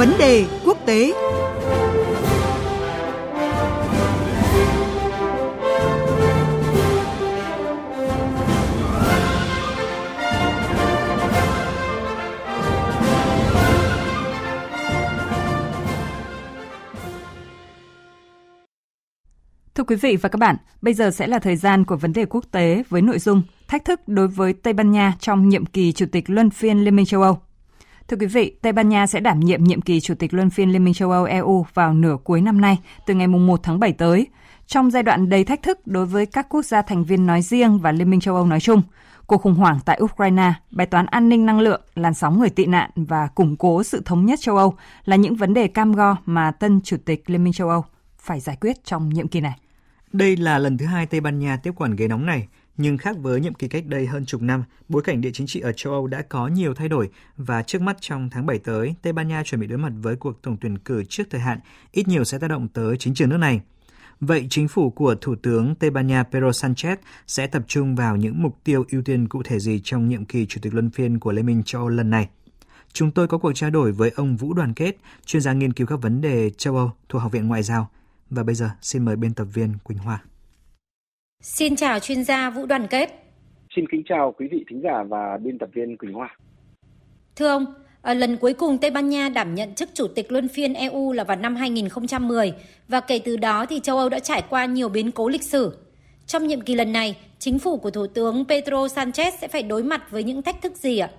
Vấn đề quốc tế Thưa quý vị và các bạn, bây giờ sẽ là thời gian của vấn đề quốc tế với nội dung thách thức đối với Tây Ban Nha trong nhiệm kỳ Chủ tịch Luân phiên Liên minh châu Âu. Thưa quý vị, Tây Ban Nha sẽ đảm nhiệm nhiệm kỳ Chủ tịch Luân phiên Liên minh châu Âu EU vào nửa cuối năm nay, từ ngày 1 tháng 7 tới, trong giai đoạn đầy thách thức đối với các quốc gia thành viên nói riêng và Liên minh châu Âu nói chung. Cuộc khủng hoảng tại Ukraine, bài toán an ninh năng lượng, làn sóng người tị nạn và củng cố sự thống nhất châu Âu là những vấn đề cam go mà tân Chủ tịch Liên minh châu Âu phải giải quyết trong nhiệm kỳ này. Đây là lần thứ hai Tây Ban Nha tiếp quản ghế nóng này, nhưng khác với nhiệm kỳ cách đây hơn chục năm, bối cảnh địa chính trị ở châu Âu đã có nhiều thay đổi và trước mắt trong tháng 7 tới, Tây Ban Nha chuẩn bị đối mặt với cuộc tổng tuyển cử trước thời hạn, ít nhiều sẽ tác động tới chính trường nước này. Vậy chính phủ của Thủ tướng Tây Ban Nha Pedro Sanchez sẽ tập trung vào những mục tiêu ưu tiên cụ thể gì trong nhiệm kỳ Chủ tịch Luân phiên của Liên minh châu Âu lần này? Chúng tôi có cuộc trao đổi với ông Vũ Đoàn Kết, chuyên gia nghiên cứu các vấn đề châu Âu thuộc Học viện Ngoại giao. Và bây giờ xin mời biên tập viên Quỳnh Hoa. Xin chào chuyên gia Vũ Đoàn Kết. Xin kính chào quý vị thính giả và biên tập viên Quỳnh Hoa. Thưa ông, lần cuối cùng Tây Ban Nha đảm nhận chức chủ tịch luân phiên EU là vào năm 2010 và kể từ đó thì châu Âu đã trải qua nhiều biến cố lịch sử. Trong nhiệm kỳ lần này, chính phủ của Thủ tướng Pedro Sanchez sẽ phải đối mặt với những thách thức gì ạ?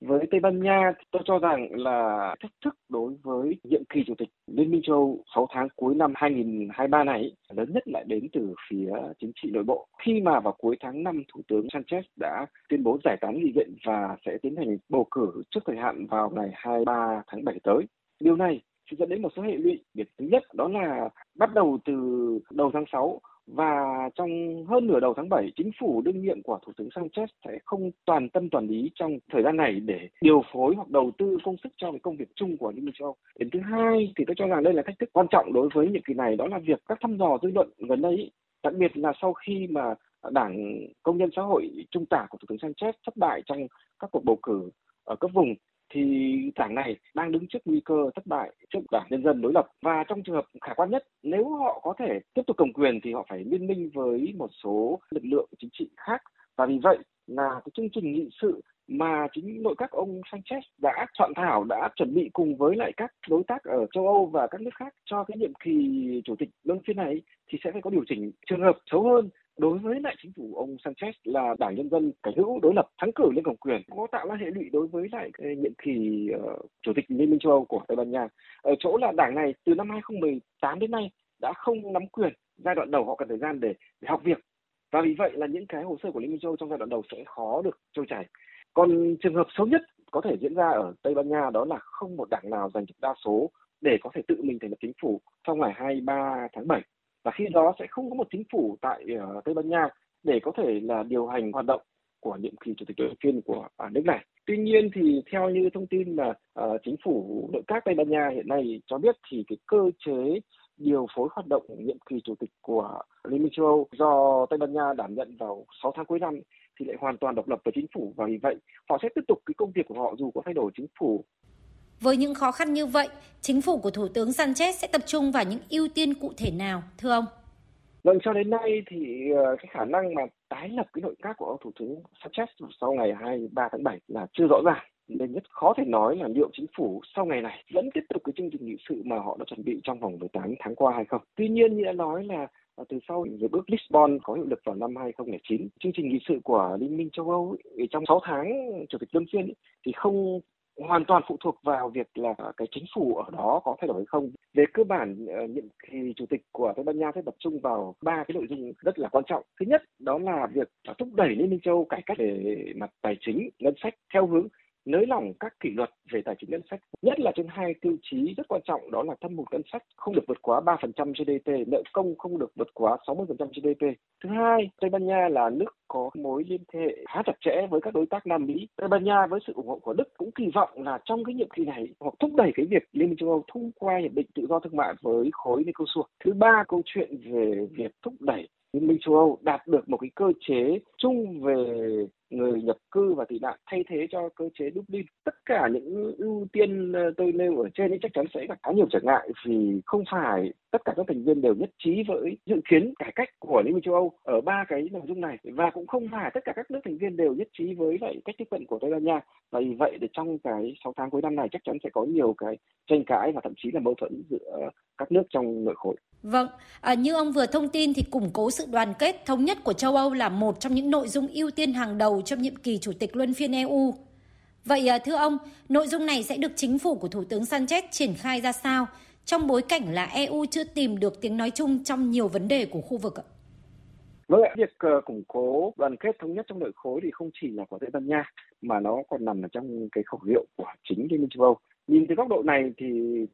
Với Tây Ban Nha, tôi cho rằng là thách thức đối với nhiệm kỳ chủ tịch Liên minh châu Âu 6 tháng cuối năm 2023 này lớn nhất lại đến từ phía chính trị nội bộ. Khi mà vào cuối tháng 5, Thủ tướng Sanchez đã tuyên bố giải tán nghị viện và sẽ tiến hành bầu cử trước thời hạn vào ngày 23 tháng 7 tới. Điều này sẽ dẫn đến một số hệ lụy. Việc thứ nhất đó là bắt đầu từ đầu tháng 6 và trong hơn nửa đầu tháng 7, chính phủ đương nhiệm của Thủ tướng Sanchez sẽ không toàn tâm toàn ý trong thời gian này để điều phối hoặc đầu tư công sức cho cái công việc chung của Liên minh châu Âu. Điểm thứ hai thì tôi cho rằng đây là thách thức quan trọng đối với nhiệm kỳ này đó là việc các thăm dò dư luận gần đây, đặc biệt là sau khi mà Đảng Công nhân Xã hội Trung tả của Thủ tướng Sanchez thất bại trong các cuộc bầu cử ở cấp vùng thì đảng này đang đứng trước nguy cơ thất bại trước đảng nhân dân đối lập. Và trong trường hợp khả quan nhất, nếu họ có thể tiếp tục cầm quyền thì họ phải liên minh với một số lực lượng chính trị khác. Và vì vậy là cái chương trình nghị sự mà chính nội các ông Sanchez đã soạn thảo, đã chuẩn bị cùng với lại các đối tác ở châu Âu và các nước khác cho cái nhiệm kỳ chủ tịch luân phiên này thì sẽ phải có điều chỉnh trường hợp xấu hơn đối với lại chính phủ ông Sanchez là đảng nhân dân cải hữu đối lập thắng cử lên cầm quyền có tạo ra hệ lụy đối với lại cái nhiệm kỳ uh, chủ tịch liên minh châu Âu của Tây Ban Nha. Ở chỗ là đảng này từ năm 2018 đến nay đã không nắm quyền giai đoạn đầu họ cần thời gian để, để học việc. Và vì vậy là những cái hồ sơ của liên minh châu Âu trong giai đoạn đầu sẽ khó được trôi chảy. Còn trường hợp xấu nhất có thể diễn ra ở Tây Ban Nha đó là không một đảng nào giành được đa số để có thể tự mình thành lập chính phủ trong ngày 23 tháng 7 và khi đó sẽ không có một chính phủ tại uh, Tây Ban Nha để có thể là điều hành hoạt động của nhiệm kỳ chủ tịch đầu tiên của à, nước này. Tuy nhiên thì theo như thông tin mà uh, chính phủ nội các Tây Ban Nha hiện nay cho biết thì cái cơ chế điều phối hoạt động nhiệm kỳ chủ tịch của Liên minh châu Âu do Tây Ban Nha đảm nhận vào 6 tháng cuối năm thì lại hoàn toàn độc lập với chính phủ và vì vậy họ sẽ tiếp tục cái công việc của họ dù có thay đổi chính phủ với những khó khăn như vậy, chính phủ của Thủ tướng Sanchez sẽ tập trung vào những ưu tiên cụ thể nào, thưa ông? Vâng, cho đến nay thì ờ, cái khả năng mà tái lập cái nội các của ông Thủ tướng Sanchez sau ngày 23 tháng 7 là chưa rõ ràng nên nhất khó thể nói là liệu chính phủ sau ngày này vẫn tiếp tục cái chương trình nghị sự mà họ đã chuẩn bị trong vòng 18 tháng qua hay không. Tuy nhiên như đã nói là ờ, từ sau hiệp ước Lisbon có hiệu lực vào năm 2009, chương trình nghị sự của Liên minh châu Âu trong 6 tháng chủ tịch luân phiên thì không hoàn toàn phụ thuộc vào việc là cái chính phủ ở đó có thay đổi hay không. Về cơ bản ờ, nhiệm kỳ chủ tịch của Tây Ban Nha sẽ tập trung vào ba cái nội dung rất là quan trọng. Thứ nhất đó là việc thúc đẩy Liên minh châu cải cách về mặt tài chính, ngân sách theo hướng nới lỏng các kỷ luật về tài chính ngân sách, nhất là trên hai tiêu chí rất quan trọng đó là thâm hụt ngân sách không được vượt quá 3% GDP, nợ công không được vượt quá 60% GDP. Thứ hai, Tây Ban Nha là nước có mối liên hệ khá chặt chẽ với các đối tác Nam Mỹ. Tây Ban Nha với sự ủng hộ của Đức cũng kỳ vọng là trong cái nhiệm kỳ này họ thúc đẩy cái việc Liên minh châu Âu thông qua hiệp định tự do thương mại với khối Mercosur. Thứ ba, câu chuyện về việc thúc đẩy Liên minh châu Âu đạt được một cái cơ chế chung về người nhập cư và tị nạn thay thế cho cơ chế Dublin. Tất cả những ưu tiên ờ, tôi nêu ở trên ấy chắc chắn sẽ gặp khá nhiều trở ngại vì không phải tất cả các thành viên đều nhất trí với dự kiến cải cách của Liên minh châu Âu ở ba cái nội dung này và cũng không phải tất cả các nước thành viên đều nhất trí với lại cách tiếp cận của Tây Ban Nha. Và vì vậy để trong cái 6 tháng cuối năm này chắc chắn sẽ có nhiều cái tranh cãi và thậm chí là mâu thuẫn giữa các nước trong nội khối. Vâng, à, như ông vừa thông tin thì củng cố sự đoàn kết thống nhất của châu Âu là một trong những nội dung ưu tiên hàng đầu trong nhiệm kỳ chủ tịch luân phiên EU. Vậy à, thưa ông, nội dung này sẽ được chính phủ của Thủ tướng Sanchez triển khai ra sao trong bối cảnh là EU chưa tìm được tiếng nói chung trong nhiều vấn đề của khu vực ạ? Vâng ạ, việc ờ, củng cố đoàn kết thống nhất trong nội khối thì không chỉ là của Tây Ban Nha mà nó còn nằm ở trong cái khẩu hiệu của chính Liên minh châu Âu. Nhìn từ góc độ này thì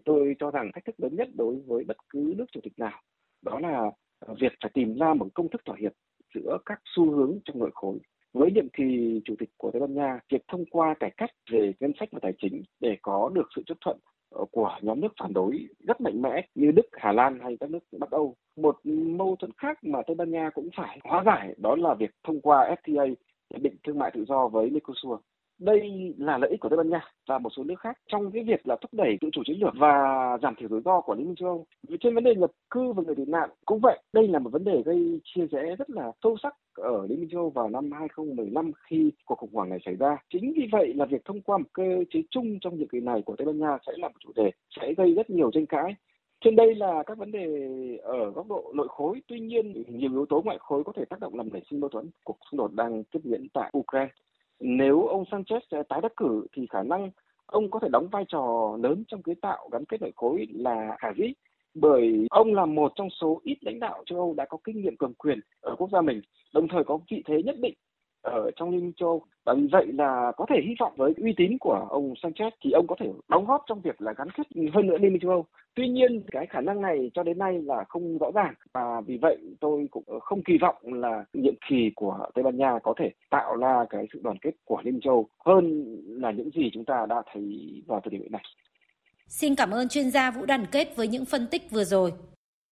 tôi cho rằng thách thức lớn nhất đối với bất cứ nước chủ tịch nào đó là ờ, việc phải tìm ra một công thức thỏa hiệp giữa các xu hướng trong nội khối. Với nhiệm kỳ chủ tịch của Tây Ban Nha, việc thông qua cải cách về ngân sách và tài chính để có được sự chấp thuận ờ, của nhóm nước phản đối rất mạnh mẽ như Đức, Hà Lan hay các nước Bắc Âu. Một mâu thuẫn khác mà Tây Ban Nha cũng phải hóa giải đó là việc thông qua FTA, hiệp định thương mại tự do với Mercosur đây là lợi ích của Tây Ban Nha và một số nước khác trong cái việc là thúc đẩy tự chủ chiến lược và giảm thiểu rủi ro của Liên minh châu Âu. Trên vấn đề nhập cư và người tị nạn cũng vậy, đây là một vấn đề gây chia rẽ rất là sâu sắc ở Liên minh châu Âu vào năm 2015 khi cuộc khủng hoảng này xảy ra. Chính vì vậy là việc thông qua một cơ chế chung trong nhiệm kỳ này của Tây Ban Nha sẽ là một chủ đề sẽ gây rất nhiều tranh cãi trên đây là các vấn đề ở góc độ nội khối, tuy nhiên nhiều yếu tố ngoại khối có thể tác động làm nảy sinh mâu thuẫn. Cuộc xung đột đang tiếp diễn tại Ukraine nếu ông Sanchez tái đắc cử thì khả năng ông có thể đóng vai trò lớn trong cái tạo gắn kết nội khối là khả dĩ bởi ông là một trong số ít lãnh đạo châu Âu đã có kinh nghiệm cầm quyền ở quốc gia mình, đồng thời có vị thế nhất định ở trong Liên minh châu Âu. Và vì vậy là có thể hy vọng với uy tín của ông Sanchez thì ông có thể đóng góp trong việc là gắn kết hơn nữa Liên minh châu Âu. Tuy nhiên, cái khả năng này cho đến nay là không rõ ràng và vì vậy tôi cũng không kỳ vọng là nhiệm kỳ của Tây Ban Nha có thể tạo ra cái sự đoàn kết của Liên minh châu Âu hơn là những gì chúng ta đã thấy vào thời điểm này. Xin cảm ơn chuyên gia Vũ Đoàn Kết với những phân tích vừa rồi.